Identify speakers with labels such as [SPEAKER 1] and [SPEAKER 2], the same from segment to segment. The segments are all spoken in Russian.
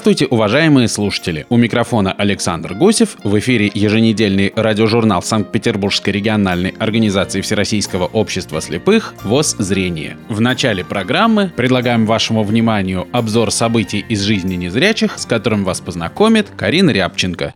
[SPEAKER 1] Здравствуйте, уважаемые слушатели! У микрофона Александр Гусев. В эфире еженедельный радиожурнал Санкт-Петербургской региональной организации Всероссийского общества слепых ВОЗ «Зрение». В начале программы предлагаем вашему вниманию обзор событий из жизни незрячих, с которым вас познакомит Карина Рябченко.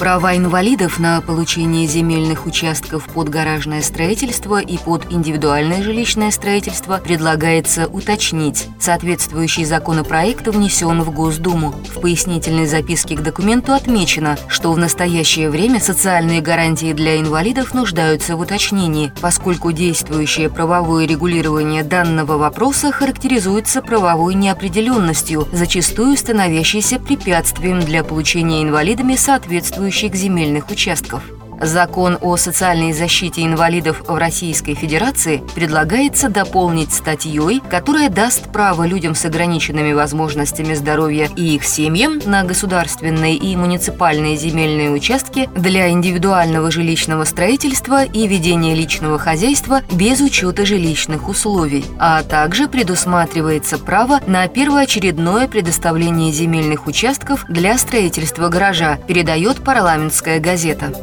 [SPEAKER 2] Права инвалидов на получение земельных участков под гаражное строительство и под индивидуальное жилищное строительство предлагается уточнить. Соответствующий законопроект внесен в Госдуму. В пояснительной записке к документу отмечено, что в настоящее время социальные гарантии для инвалидов нуждаются в уточнении, поскольку действующее правовое регулирование данного вопроса характеризуется правовой неопределенностью, зачастую становящейся препятствием для получения инвалидами соответствующих требующих земельных участков. Закон о социальной защите инвалидов в Российской Федерации предлагается дополнить статьей, которая даст право людям с ограниченными возможностями здоровья и их семьям на государственные и муниципальные земельные участки для индивидуального жилищного строительства и ведения личного хозяйства без учета жилищных условий, а также предусматривается право на первоочередное предоставление земельных участков для строительства гаража, передает парламентская газета.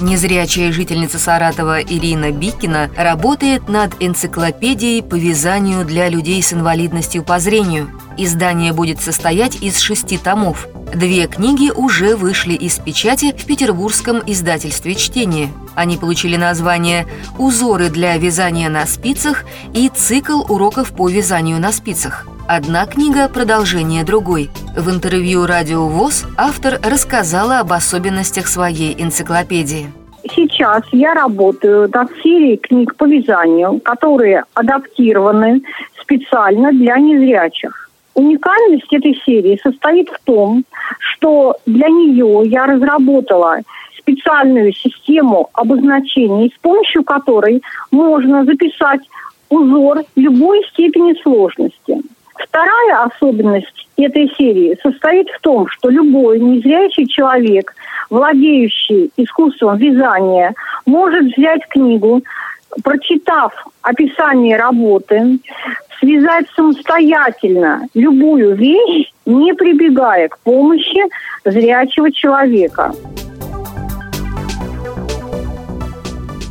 [SPEAKER 2] Незрячая жительница Саратова Ирина Бикина работает над энциклопедией по вязанию для людей с инвалидностью по зрению. Издание будет состоять из шести томов. Две книги уже вышли из печати в петербургском издательстве «Чтение». Они получили название «Узоры для вязания на спицах» и «Цикл уроков по вязанию на спицах». Одна книга – продолжение другой. В интервью «Радио ВОЗ» автор рассказала об особенностях своей энциклопедии.
[SPEAKER 3] Сейчас я работаю над серией книг по вязанию, которые адаптированы специально для незрячих. Уникальность этой серии состоит в том, что для нее я разработала специальную систему обозначений, с помощью которой можно записать узор любой степени сложности. Вторая особенность этой серии состоит в том, что любой незрячий человек, владеющий искусством вязания, может взять книгу, прочитав описание работы, связать самостоятельно любую вещь, не прибегая к помощи зрячего человека.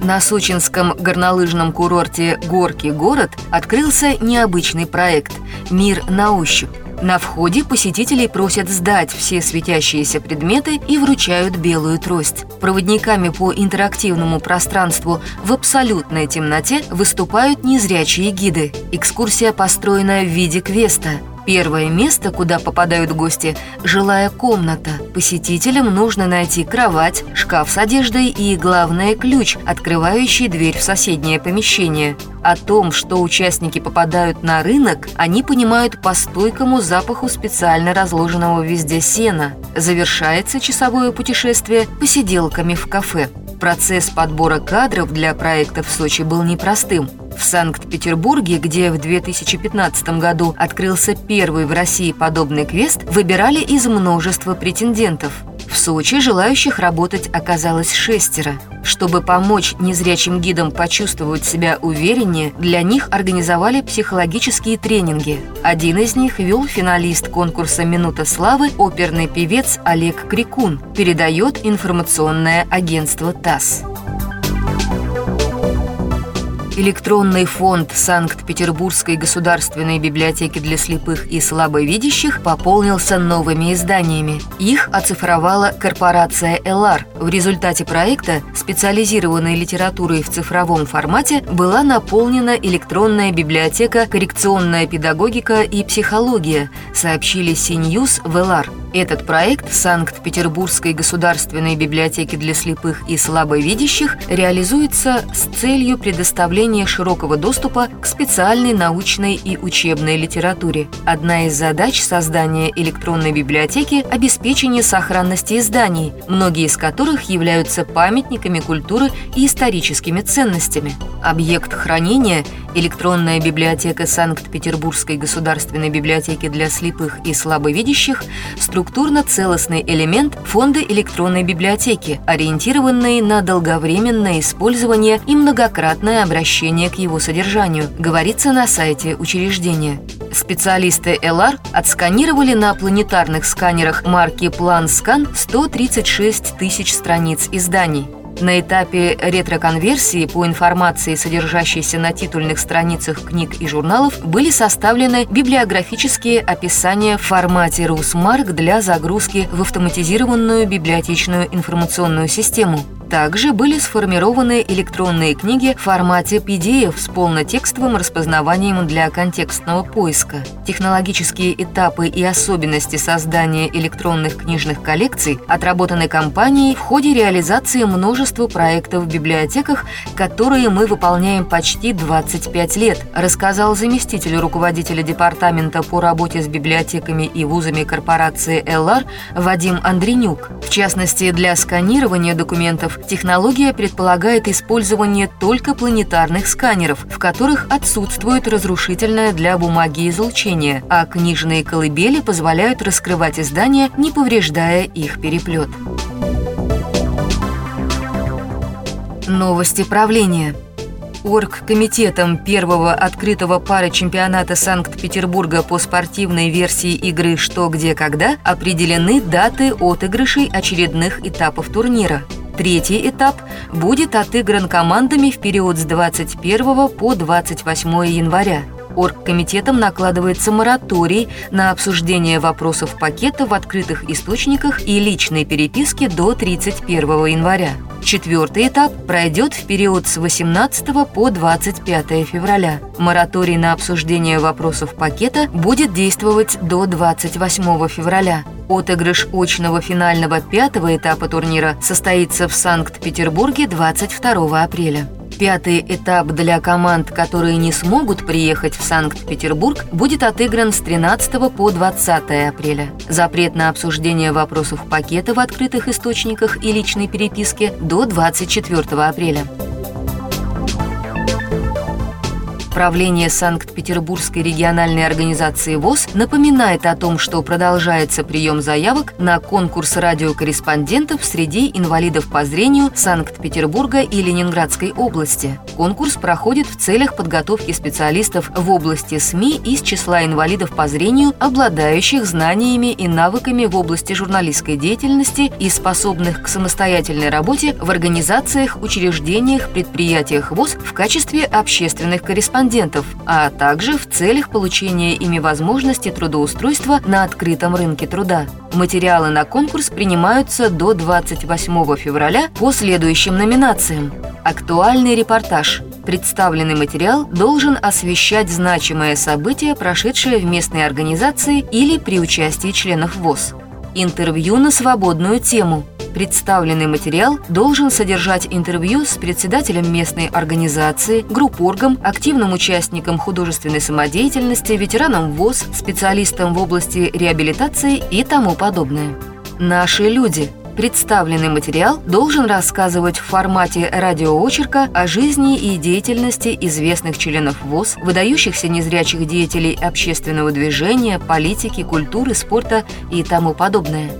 [SPEAKER 2] На сочинском горнолыжном курорте «Горки город» открылся необычный проект «Мир на ощупь». На входе посетителей просят сдать все светящиеся предметы и вручают белую трость. Проводниками по интерактивному пространству в абсолютной темноте выступают незрячие гиды. Экскурсия построена в виде квеста. Первое место, куда попадают гости – жилая комната. Посетителям нужно найти кровать, шкаф с одеждой и, главное, ключ, открывающий дверь в соседнее помещение. О том, что участники попадают на рынок, они понимают по стойкому запаху специально разложенного везде сена. Завершается часовое путешествие посиделками в кафе. Процесс подбора кадров для проекта в Сочи был непростым. В Санкт-Петербурге, где в 2015 году открылся первый в России подобный квест, выбирали из множества претендентов. В Сочи желающих работать оказалось шестеро. Чтобы помочь незрячим гидам почувствовать себя увереннее, для них организовали психологические тренинги. Один из них вел финалист конкурса «Минута славы» оперный певец Олег Крикун, передает информационное агентство ТАСС. Электронный фонд Санкт-Петербургской государственной библиотеки для слепых и слабовидящих пополнился новыми изданиями. Их оцифровала корпорация «Элар». В результате проекта специализированной литературой в цифровом формате была наполнена электронная библиотека «Коррекционная педагогика и психология», сообщили Синьюз в «Элар». Этот проект Санкт-Петербургской государственной библиотеки для слепых и слабовидящих реализуется с целью предоставления широкого доступа к специальной научной и учебной литературе. Одна из задач создания электронной библиотеки – обеспечение сохранности изданий, многие из которых являются памятниками культуры и историческими ценностями. Объект хранения – Электронная библиотека Санкт-Петербургской государственной библиотеки для слепых и слабовидящих – структурно-целостный элемент фонда электронной библиотеки, ориентированный на долговременное использование и многократное обращение к его содержанию, говорится на сайте учреждения. Специалисты ЛАР отсканировали на планетарных сканерах марки PlanScan 136 тысяч страниц изданий. На этапе ретроконверсии по информации, содержащейся на титульных страницах книг и журналов, были составлены библиографические описания в формате RUSMARC для загрузки в автоматизированную библиотечную информационную систему. Также были сформированы электронные книги в формате PDF с полнотекстовым распознаванием для контекстного поиска. Технологические этапы и особенности создания электронных книжных коллекций отработаны компанией в ходе реализации множества проектов в библиотеках, которые мы выполняем почти 25 лет, рассказал заместитель руководителя департамента по работе с библиотеками и вузами корпорации «ЛР» Вадим Андренюк. В частности, для сканирования документов технология предполагает использование только планетарных сканеров, в которых отсутствует разрушительное для бумаги излучение, а книжные колыбели позволяют раскрывать издания, не повреждая их переплет. Новости правления. Оргкомитетом первого открытого пара чемпионата Санкт-Петербурга по спортивной версии игры «Что, где, когда» определены даты отыгрышей очередных этапов турнира. Третий этап будет отыгран командами в период с 21 по 28 января. Оргкомитетом накладывается мораторий на обсуждение вопросов пакета в открытых источниках и личной переписке до 31 января. Четвертый этап пройдет в период с 18 по 25 февраля. Мораторий на обсуждение вопросов пакета будет действовать до 28 февраля. Отыгрыш очного финального пятого этапа турнира состоится в Санкт-Петербурге 22 апреля. Пятый этап для команд, которые не смогут приехать в Санкт-Петербург, будет отыгран с 13 по 20 апреля. Запрет на обсуждение вопросов пакета в открытых источниках и личной переписке до 24 апреля. Правление Санкт-Петербургской региональной организации ВОЗ напоминает о том, что продолжается прием заявок на конкурс радиокорреспондентов среди инвалидов по зрению Санкт-Петербурга и Ленинградской области. Конкурс проходит в целях подготовки специалистов в области СМИ из числа инвалидов по зрению, обладающих знаниями и навыками в области журналистской деятельности и способных к самостоятельной работе в организациях, учреждениях, предприятиях ВОЗ в качестве общественных корреспондентов корреспондентов, а также в целях получения ими возможности трудоустройства на открытом рынке труда. Материалы на конкурс принимаются до 28 февраля по следующим номинациям. Актуальный репортаж. Представленный материал должен освещать значимое событие, прошедшее в местной организации или при участии членов ВОЗ. Интервью на свободную тему – Представленный материал должен содержать интервью с председателем местной организации, группоргом, активным участником художественной самодеятельности, ветераном ВОЗ, специалистом в области реабилитации и тому подобное. Наши люди – Представленный материал должен рассказывать в формате радиоочерка о жизни и деятельности известных членов ВОЗ, выдающихся незрячих деятелей общественного движения, политики, культуры, спорта и тому подобное.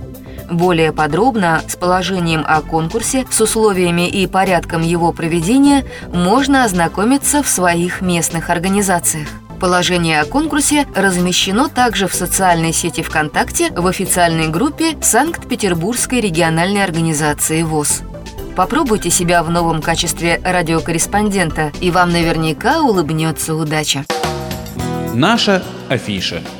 [SPEAKER 2] Более подробно с положением о конкурсе, с условиями и порядком его проведения можно ознакомиться в своих местных организациях. Положение о конкурсе размещено также в социальной сети ВКонтакте в официальной группе Санкт-Петербургской региональной организации ВОЗ. Попробуйте себя в новом качестве радиокорреспондента, и вам наверняка улыбнется удача.
[SPEAKER 1] Наша афиша –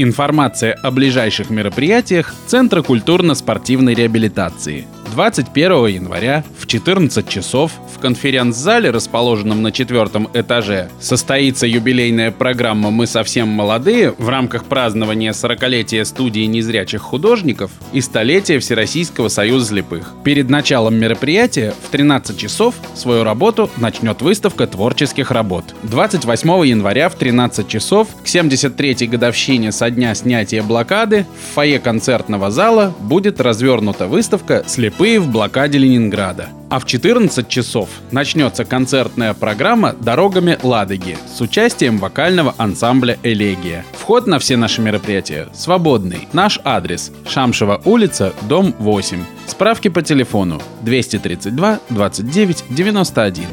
[SPEAKER 1] Информация о ближайших мероприятиях Центра культурно-спортивной реабилитации – 21 января в 14 часов в конференц-зале, расположенном на четвертом этаже, состоится юбилейная программа «Мы совсем молодые» в рамках празднования 40-летия студии незрячих художников и столетия Всероссийского союза слепых. Перед началом мероприятия в 13 часов свою работу начнет выставка творческих работ. 28 января в 13 часов к 73-й годовщине со дня снятия блокады в фойе концертного зала будет развернута выставка «Слепые впервые в блокаде Ленинграда. А в 14 часов начнется концертная программа «Дорогами Ладоги» с участием вокального ансамбля «Элегия». Вход на все наши мероприятия свободный. Наш адрес – Шамшева улица, дом 8. Справки по телефону 232 29 91.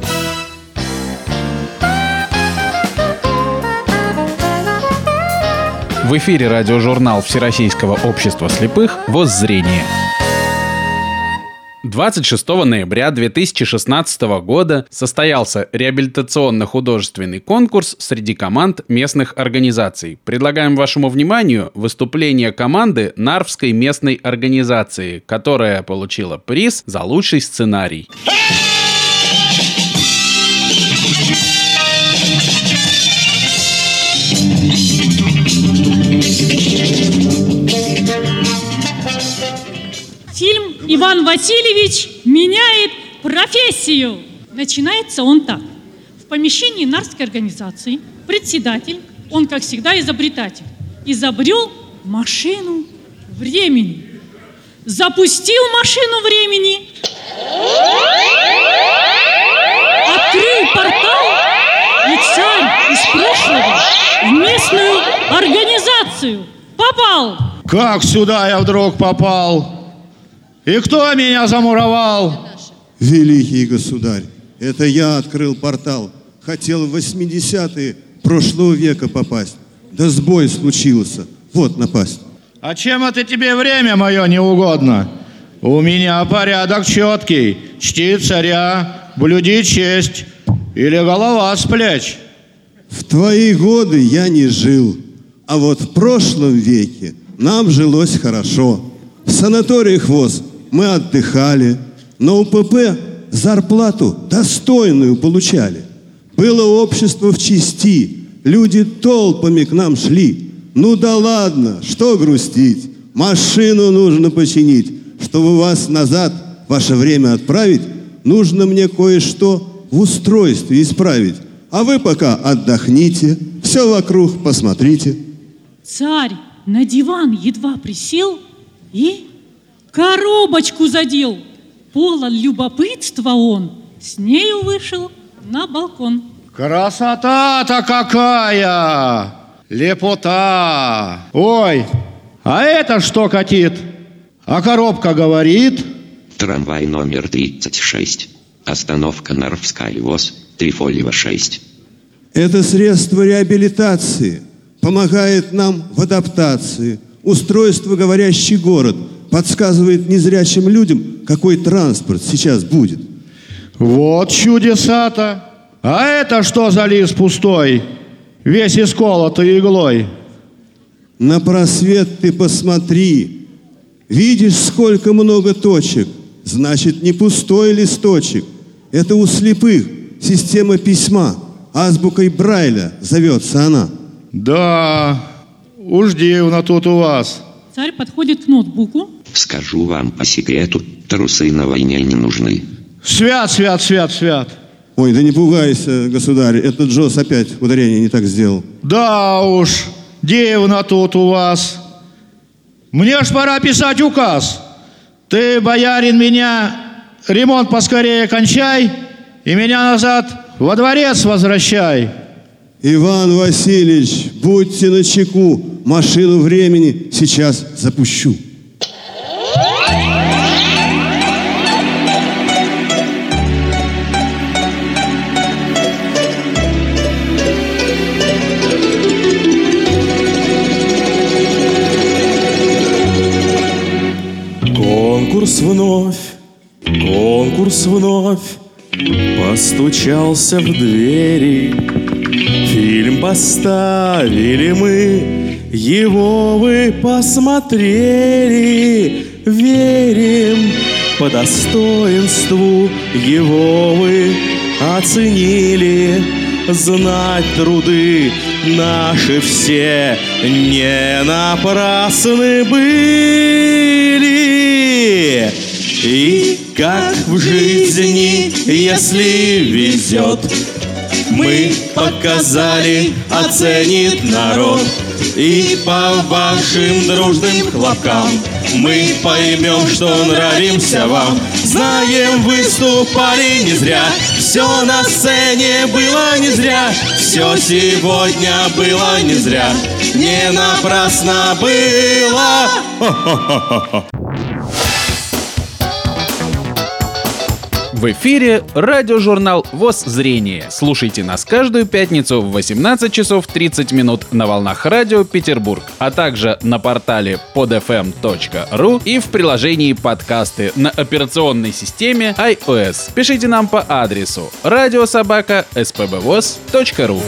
[SPEAKER 1] В эфире радиожурнал Всероссийского общества слепых «Воззрение». 26 ноября 2016 года состоялся реабилитационно-художественный конкурс среди команд местных организаций. Предлагаем вашему вниманию выступление команды Нарвской местной организации, которая получила приз за лучший сценарий.
[SPEAKER 4] Иван Васильевич меняет профессию. Начинается он так. В помещении Нарской организации председатель, он, как всегда, изобретатель, изобрел машину времени. Запустил машину времени, открыл портал, и царь из прошлого в местную организацию попал.
[SPEAKER 5] Как сюда я вдруг попал? И кто меня замуровал?
[SPEAKER 6] Великий государь, это я открыл портал. Хотел в 80-е прошлого века попасть. Да сбой случился. Вот напасть.
[SPEAKER 5] А чем это тебе время мое не угодно? У меня порядок четкий. Чти царя, блюди честь. Или голова с плеч.
[SPEAKER 6] В твои годы я не жил. А вот в прошлом веке нам жилось хорошо. В санаториях ВОЗ мы отдыхали, на УПП зарплату достойную получали. Было общество в чести, люди толпами к нам шли. Ну да ладно, что грустить, машину нужно починить. Чтобы вас назад ваше время отправить, нужно мне кое-что в устройстве исправить. А вы пока отдохните, все вокруг посмотрите.
[SPEAKER 4] Царь на диван едва присел и коробочку задел. Полон любопытства он, с нею вышел на балкон.
[SPEAKER 5] Красота-то какая! Лепота! Ой, а это что катит? А коробка говорит?
[SPEAKER 7] Трамвай номер 36. Остановка Нарвская ВОЗ, Трифолева 6.
[SPEAKER 6] Это средство реабилитации. Помогает нам в адаптации. Устройство «Говорящий город» – подсказывает незрячим людям, какой транспорт сейчас будет.
[SPEAKER 5] Вот чудеса-то! А это что за лист пустой, весь исколотый иглой?
[SPEAKER 6] На просвет ты посмотри. Видишь, сколько много точек? Значит, не пустой листочек. Это у слепых система письма. Азбукой Брайля зовется она.
[SPEAKER 5] Да, уж дивно тут у вас.
[SPEAKER 4] Царь подходит к ноутбуку,
[SPEAKER 7] Скажу вам по секрету, трусы на войне не нужны.
[SPEAKER 5] Свят, свят, свят, свят.
[SPEAKER 6] Ой, да не пугайся, государь, этот Джос опять ударение не так сделал.
[SPEAKER 5] Да уж, дивно тут у вас. Мне ж пора писать указ. Ты, боярин, меня ремонт поскорее кончай и меня назад во дворец возвращай.
[SPEAKER 6] Иван Васильевич, будьте начеку, машину времени сейчас запущу.
[SPEAKER 8] Конкурс вновь, конкурс вновь. Постучался в двери Фильм поставили мы Его вы посмотрели. Верим по достоинству Его вы оценили Знать труды наши все. Не напрасны были. И как в жизни, если везет Мы показали, оценит народ. И по вашим дружным хлопкам Мы поймем, что нравимся вам. Знаем, выступали не зря Все на сцене было не зря. Все сегодня было не зря. Не напрасно было
[SPEAKER 1] В эфире радиожурнал ВОЗ «Зрение». Слушайте нас каждую пятницу в 18 часов 30 минут на волнах радио Петербург, а также на портале podfm.ru и в приложении подкасты на операционной системе iOS. Пишите нам по адресу радиособака spbvoz.ru.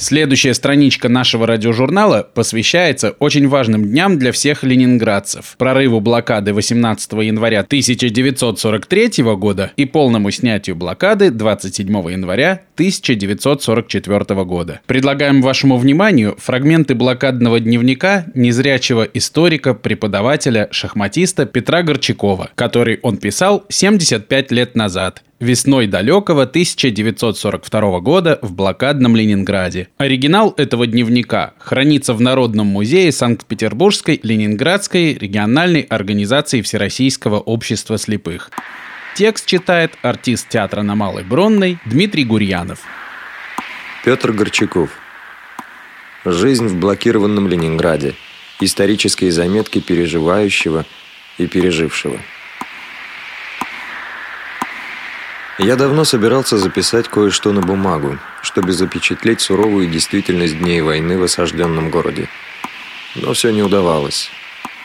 [SPEAKER 1] Следующая страничка нашего радиожурнала посвящается очень важным дням для всех ленинградцев. Прорыву блокады 18 января 1943 года и полному снятию блокады 27 января 1944 года. Предлагаем вашему вниманию фрагменты блокадного дневника незрячего историка, преподавателя, шахматиста Петра Горчакова, который он писал 75 лет назад весной далекого 1942 года в блокадном Ленинграде. Оригинал этого дневника хранится в Народном музее Санкт-Петербургской Ленинградской региональной организации Всероссийского общества слепых. Текст читает артист театра на Малой Бронной Дмитрий Гурьянов.
[SPEAKER 9] Петр Горчаков. Жизнь в блокированном Ленинграде. Исторические заметки переживающего и пережившего. Я давно собирался записать кое-что на бумагу, чтобы запечатлеть суровую действительность дней войны в осажденном городе. Но все не удавалось.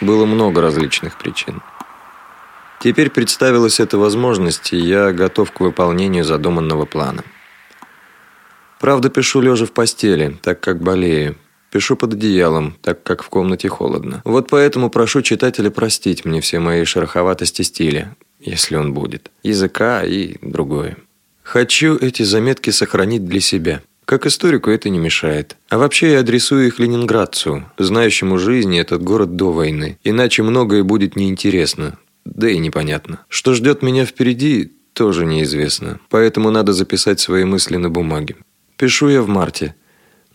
[SPEAKER 9] Было много различных причин. Теперь представилась эта возможность, и я готов к выполнению задуманного плана. Правда, пишу лежа в постели, так как болею. Пишу под одеялом, так как в комнате холодно. Вот поэтому прошу читателя простить мне все мои шероховатости стиля, если он будет, языка и другое. Хочу эти заметки сохранить для себя. Как историку это не мешает. А вообще я адресую их ленинградцу, знающему жизни этот город до войны. Иначе многое будет неинтересно, да и непонятно. Что ждет меня впереди, тоже неизвестно. Поэтому надо записать свои мысли на бумаге. Пишу я в марте,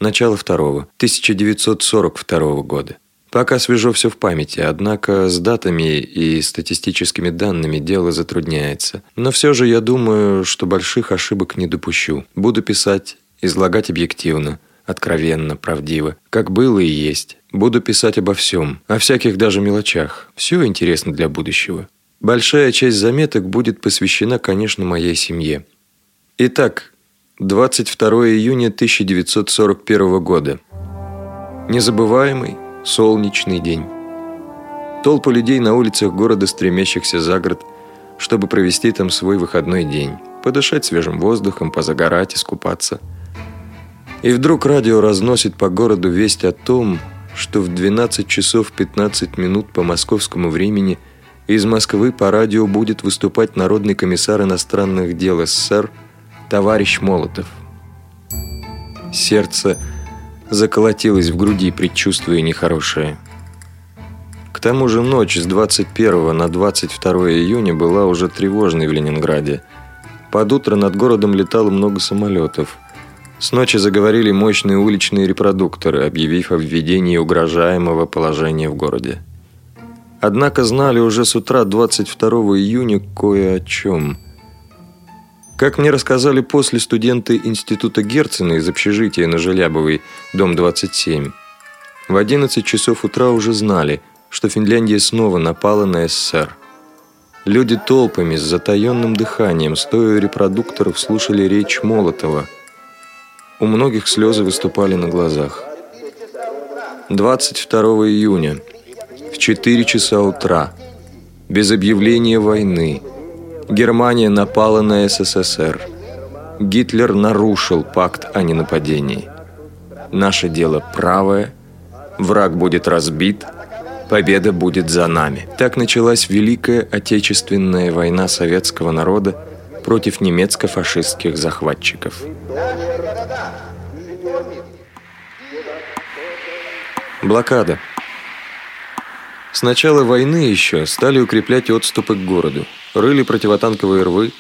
[SPEAKER 9] начало второго, 1942 года. Пока свежо все в памяти, однако с датами и статистическими данными дело затрудняется. Но все же я думаю, что больших ошибок не допущу. Буду писать, излагать объективно, откровенно, правдиво, как было и есть. Буду писать обо всем, о всяких даже мелочах. Все интересно для будущего. Большая часть заметок будет посвящена, конечно, моей семье. Итак, 22 июня 1941 года. Незабываемый, солнечный день. Толпы людей на улицах города, стремящихся за город, чтобы провести там свой выходной день, подышать свежим воздухом, позагорать, искупаться. И вдруг радио разносит по городу весть о том, что в 12 часов 15 минут по московскому времени из Москвы по радио будет выступать Народный комиссар иностранных дел СССР товарищ Молотов. Сердце заколотилось в груди, предчувствуя нехорошее. К тому же ночь с 21 на 22 июня была уже тревожной в Ленинграде. Под утро над городом летало много самолетов. С ночи заговорили мощные уличные репродукторы, объявив о введении угрожаемого положения в городе. Однако знали уже с утра 22 июня кое о чем – как мне рассказали после студенты Института Герцена из общежития на Желябовой, дом 27, в 11 часов утра уже знали, что Финляндия снова напала на СССР. Люди толпами с затаенным дыханием, стоя у репродукторов, слушали речь Молотова. У многих слезы выступали на глазах. 22 июня, в 4 часа утра, без объявления войны – Германия напала на СССР. Гитлер нарушил пакт о ненападении. Наше дело правое, враг будет разбит, победа будет за нами. Так началась Великая Отечественная война советского народа против немецко-фашистских захватчиков. Блокада. С начала войны еще стали укреплять отступы к городу рыли противотанковые рвы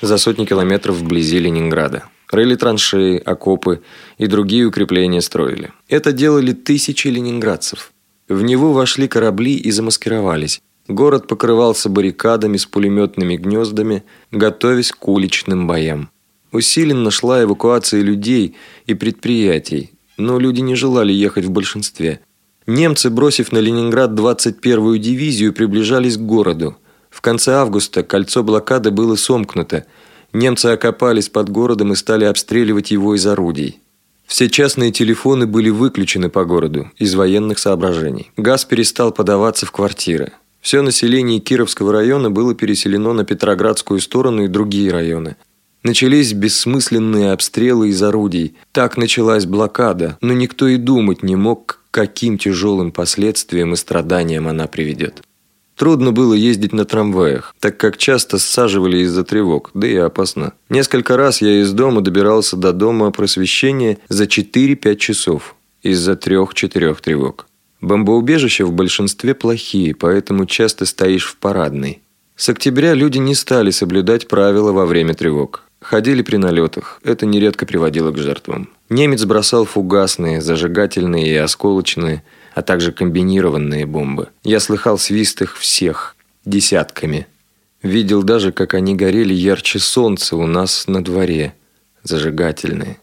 [SPEAKER 9] за сотни километров вблизи Ленинграда. Рыли траншеи, окопы и другие укрепления строили. Это делали тысячи ленинградцев. В него вошли корабли и замаскировались. Город покрывался баррикадами с пулеметными гнездами, готовясь к уличным боям. Усиленно шла эвакуация людей и предприятий, но люди не желали ехать в большинстве. Немцы, бросив на Ленинград 21-ю дивизию, приближались к городу. Конце августа кольцо блокады было сомкнуто. Немцы окопались под городом и стали обстреливать его из орудий. Все частные телефоны были выключены по городу из военных соображений. Газ перестал подаваться в квартиры. Все население Кировского района было переселено на Петроградскую сторону и другие районы. Начались бессмысленные обстрелы из орудий. Так началась блокада, но никто и думать не мог, каким тяжелым последствиям и страданиям она приведет. Трудно было ездить на трамваях, так как часто саживали из-за тревог, да и опасно. Несколько раз я из дома добирался до дома просвещения за 4-5 часов из-за трех-четырех тревог. Бомбоубежища в большинстве плохие, поэтому часто стоишь в парадной. С октября люди не стали соблюдать правила во время тревог. Ходили при налетах. Это нередко приводило к жертвам. Немец бросал фугасные, зажигательные и осколочные, а также комбинированные бомбы. Я слыхал свист их всех, десятками. Видел даже, как они горели ярче солнца у нас на дворе. Зажигательные.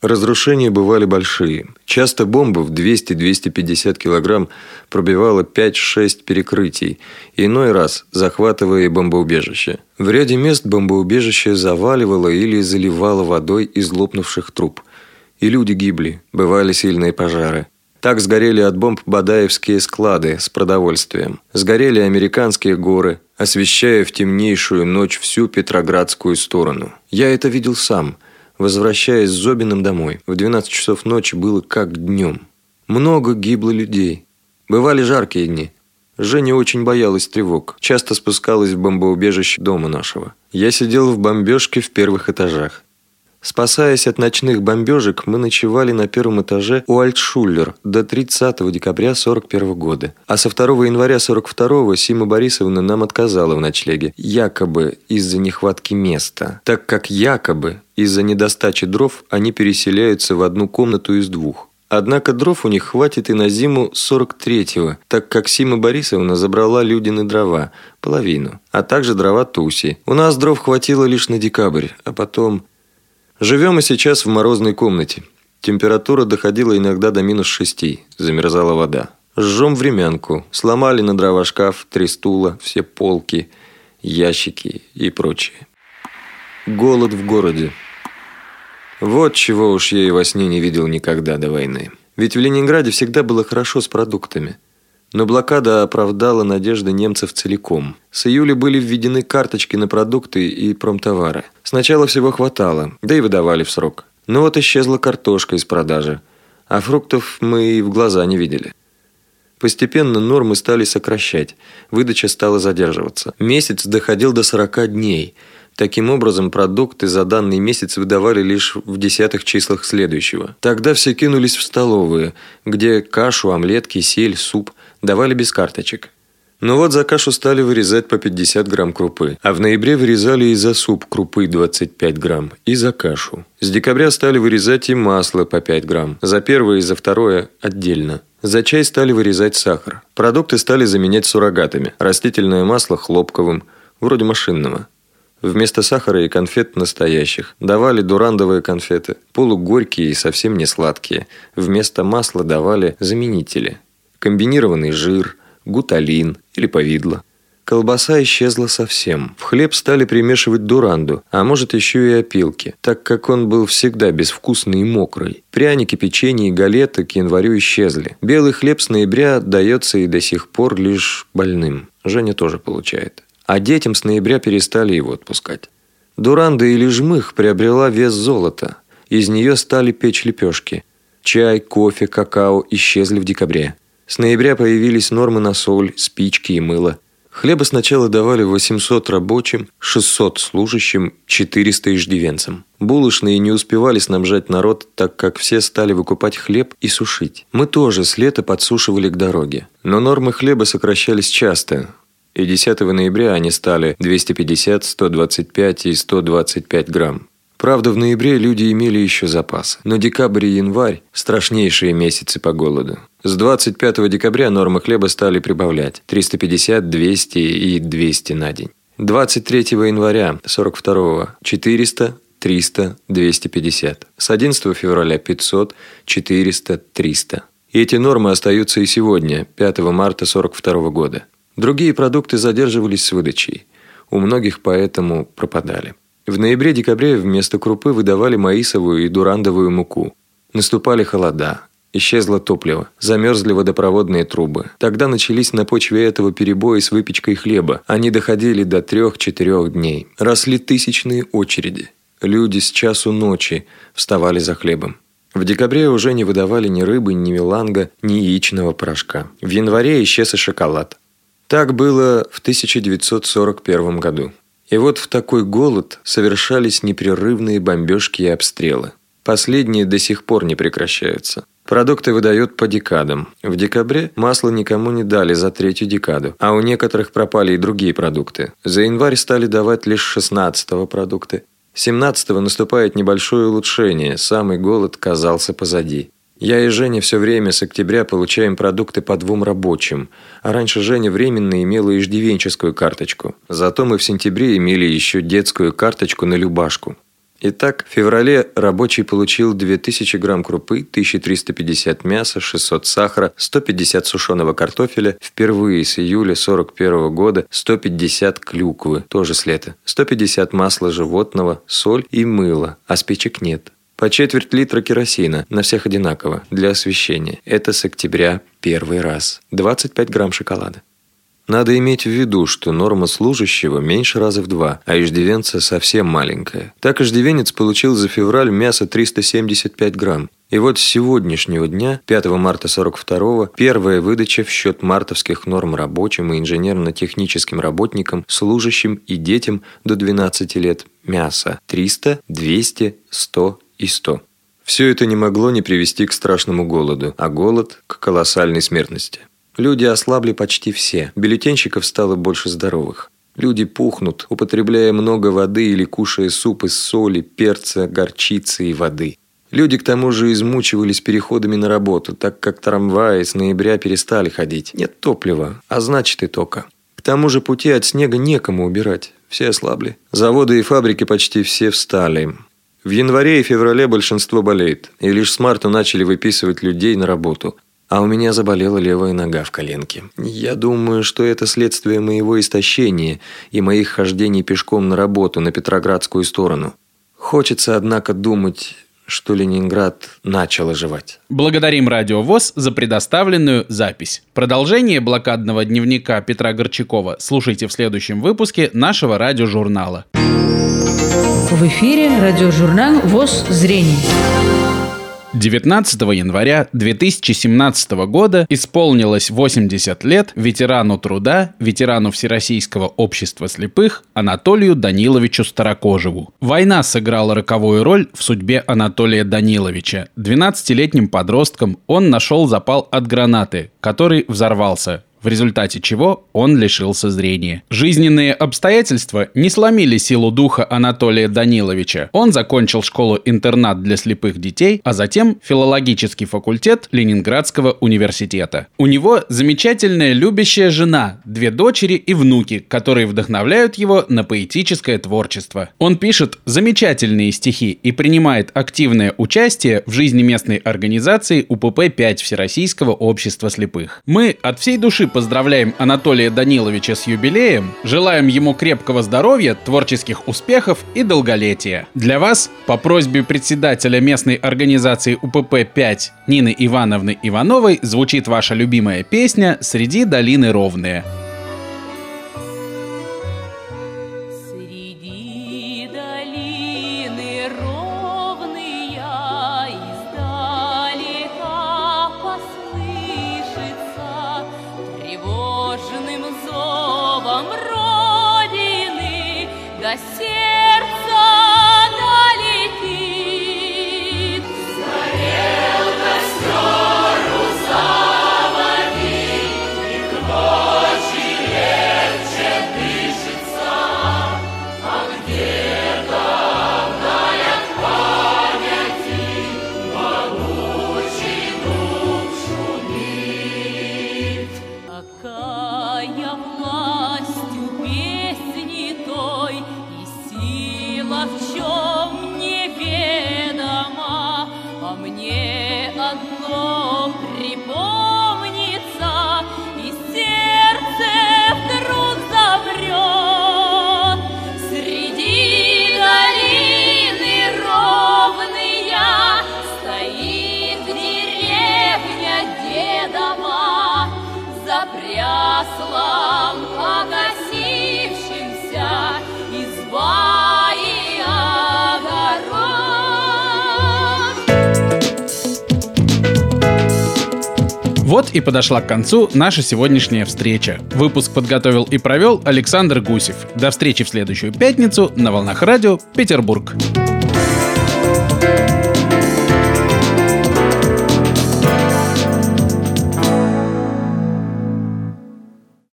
[SPEAKER 9] Разрушения бывали большие. Часто бомба в 200-250 килограмм пробивала 5-6 перекрытий, иной раз захватывая бомбоубежище. В ряде мест бомбоубежище заваливало или заливало водой из лопнувших труб. И люди гибли, бывали сильные пожары. Так сгорели от бомб Бадаевские склады с продовольствием. Сгорели американские горы, освещая в темнейшую ночь всю Петроградскую сторону. Я это видел сам – возвращаясь с Зобиным домой. В 12 часов ночи было как днем. Много гибло людей. Бывали жаркие дни. Женя очень боялась тревог. Часто спускалась в бомбоубежище дома нашего. Я сидел в бомбежке в первых этажах. Спасаясь от ночных бомбежек, мы ночевали на первом этаже у Альтшуллер до 30 декабря 41 года. А со 2 января 42 Сима Борисовна нам отказала в ночлеге, якобы из-за нехватки места, так как якобы из-за недостачи дров они переселяются в одну комнату из двух. Однако дров у них хватит и на зиму 43-го, так как Сима Борисовна забрала Людины дрова, половину, а также дрова Туси. У нас дров хватило лишь на декабрь, а потом... Живем мы сейчас в морозной комнате. Температура доходила иногда до минус шести, замерзала вода. Жжем времянку, сломали на дрова шкаф, три стула, все полки, ящики и прочее. Голод в городе. Вот чего уж я и во сне не видел никогда до войны. Ведь в Ленинграде всегда было хорошо с продуктами. Но блокада оправдала надежды немцев целиком. С июля были введены карточки на продукты и промтовары. Сначала всего хватало, да и выдавали в срок. Но вот исчезла картошка из продажи, а фруктов мы и в глаза не видели. Постепенно нормы стали сокращать, выдача стала задерживаться. Месяц доходил до 40 дней. Таким образом, продукты за данный месяц выдавали лишь в десятых числах следующего. Тогда все кинулись в столовые, где кашу, омлет, кисель, суп – давали без карточек. Но вот за кашу стали вырезать по 50 грамм крупы, а в ноябре вырезали и за суп крупы 25 грамм, и за кашу. С декабря стали вырезать и масло по 5 грамм, за первое и за второе отдельно. За чай стали вырезать сахар. Продукты стали заменять суррогатами. Растительное масло хлопковым, вроде машинного. Вместо сахара и конфет настоящих давали дурандовые конфеты, полугорькие и совсем не сладкие. Вместо масла давали заменители – комбинированный жир, гуталин или повидло. Колбаса исчезла совсем. В хлеб стали примешивать дуранду, а может еще и опилки, так как он был всегда безвкусный и мокрый. Пряники, печенье и галеты к январю исчезли. Белый хлеб с ноября дается и до сих пор лишь больным. Женя тоже получает. А детям с ноября перестали его отпускать. Дуранда или жмых приобрела вес золота. Из нее стали печь лепешки. Чай, кофе, какао исчезли в декабре. С ноября появились нормы на соль, спички и мыло. Хлеба сначала давали 800 рабочим, 600 служащим, 400 иждивенцам. Булочные не успевали снабжать народ, так как все стали выкупать хлеб и сушить. Мы тоже с лета подсушивали к дороге. Но нормы хлеба сокращались часто, и 10 ноября они стали 250, 125 и 125 грамм. Правда, в ноябре люди имели еще запасы, но декабрь и январь – страшнейшие месяцы по голоду. С 25 декабря нормы хлеба стали прибавлять – 350, 200 и 200 на день. 23 января 42 – 400, 300, 250. С 11 февраля 500, 400, 300. И эти нормы остаются и сегодня, 5 марта 42 года. Другие продукты задерживались с выдачей. У многих поэтому пропадали. В ноябре-декабре вместо крупы выдавали маисовую и дурандовую муку. Наступали холода. Исчезло топливо, замерзли водопроводные трубы. Тогда начались на почве этого перебои с выпечкой хлеба. Они доходили до трех-четырех дней. Росли тысячные очереди. Люди с часу ночи вставали за хлебом. В декабре уже не выдавали ни рыбы, ни меланга, ни яичного порошка. В январе исчез и шоколад. Так было в 1941 году. И вот в такой голод совершались непрерывные бомбежки и обстрелы. Последние до сих пор не прекращаются. Продукты выдают по декадам. В декабре масло никому не дали за третью декаду, а у некоторых пропали и другие продукты. За январь стали давать лишь 16-го продукты. 17-го наступает небольшое улучшение, самый голод казался позади. Я и Женя все время с октября получаем продукты по двум рабочим, а раньше Женя временно имела иждивенческую карточку. Зато мы в сентябре имели еще детскую карточку на Любашку. Итак, в феврале рабочий получил 2000 грамм крупы, 1350 мяса, 600 сахара, 150 сушеного картофеля, впервые с июля 41 года 150 клюквы, тоже с лета, 150 масла животного, соль и мыло, а спичек нет. По четверть литра керосина, на всех одинаково, для освещения. Это с октября первый раз. 25 грамм шоколада. Надо иметь в виду, что норма служащего меньше раза в два, а иждивенца совсем маленькая. Так иждивенец получил за февраль мясо 375 грамм. И вот с сегодняшнего дня, 5 марта 42 первая выдача в счет мартовских норм рабочим и инженерно-техническим работникам, служащим и детям до 12 лет мяса 300, 200, 100 и 100. Все это не могло не привести к страшному голоду, а голод – к колоссальной смертности. Люди ослабли почти все, бюллетенщиков стало больше здоровых. Люди пухнут, употребляя много воды или кушая суп из соли, перца, горчицы и воды. Люди к тому же измучивались переходами на работу, так как трамваи с ноября перестали ходить. Нет топлива, а значит и тока. К тому же пути от снега некому убирать. Все ослабли. Заводы и фабрики почти все встали. В январе и феврале большинство болеет, и лишь с марта начали выписывать людей на работу. А у меня заболела левая нога в коленке. Я думаю, что это следствие моего истощения и моих хождений пешком на работу на Петроградскую сторону. Хочется, однако, думать, что Ленинград начал оживать.
[SPEAKER 1] Благодарим Радио ВОЗ за предоставленную запись. Продолжение блокадного дневника Петра Горчакова слушайте в следующем выпуске нашего радиожурнала.
[SPEAKER 10] В эфире радиожурнал ВОЗ «Зрение».
[SPEAKER 1] 19 января 2017 года исполнилось 80 лет ветерану труда, ветерану Всероссийского общества слепых Анатолию Даниловичу Старокожеву. Война сыграла роковую роль в судьбе Анатолия Даниловича. 12-летним подростком он нашел запал от гранаты, который взорвался в результате чего он лишился зрения. Жизненные обстоятельства не сломили силу духа Анатолия Даниловича. Он закончил школу-интернат для слепых детей, а затем филологический факультет Ленинградского университета. У него замечательная любящая жена, две дочери и внуки, которые вдохновляют его на поэтическое творчество. Он пишет замечательные стихи и принимает активное участие в жизни местной организации УПП-5 Всероссийского общества слепых. Мы от всей души поздравляем Анатолия Даниловича с юбилеем, желаем ему крепкого здоровья, творческих успехов и долголетия. Для вас, по просьбе председателя местной организации УПП-5 Нины Ивановны Ивановой, звучит ваша любимая песня «Среди долины ровные».
[SPEAKER 11] of
[SPEAKER 1] Вот и подошла к концу наша сегодняшняя встреча. Выпуск подготовил и провел Александр Гусев. До встречи в следующую пятницу на волнах радио Петербург.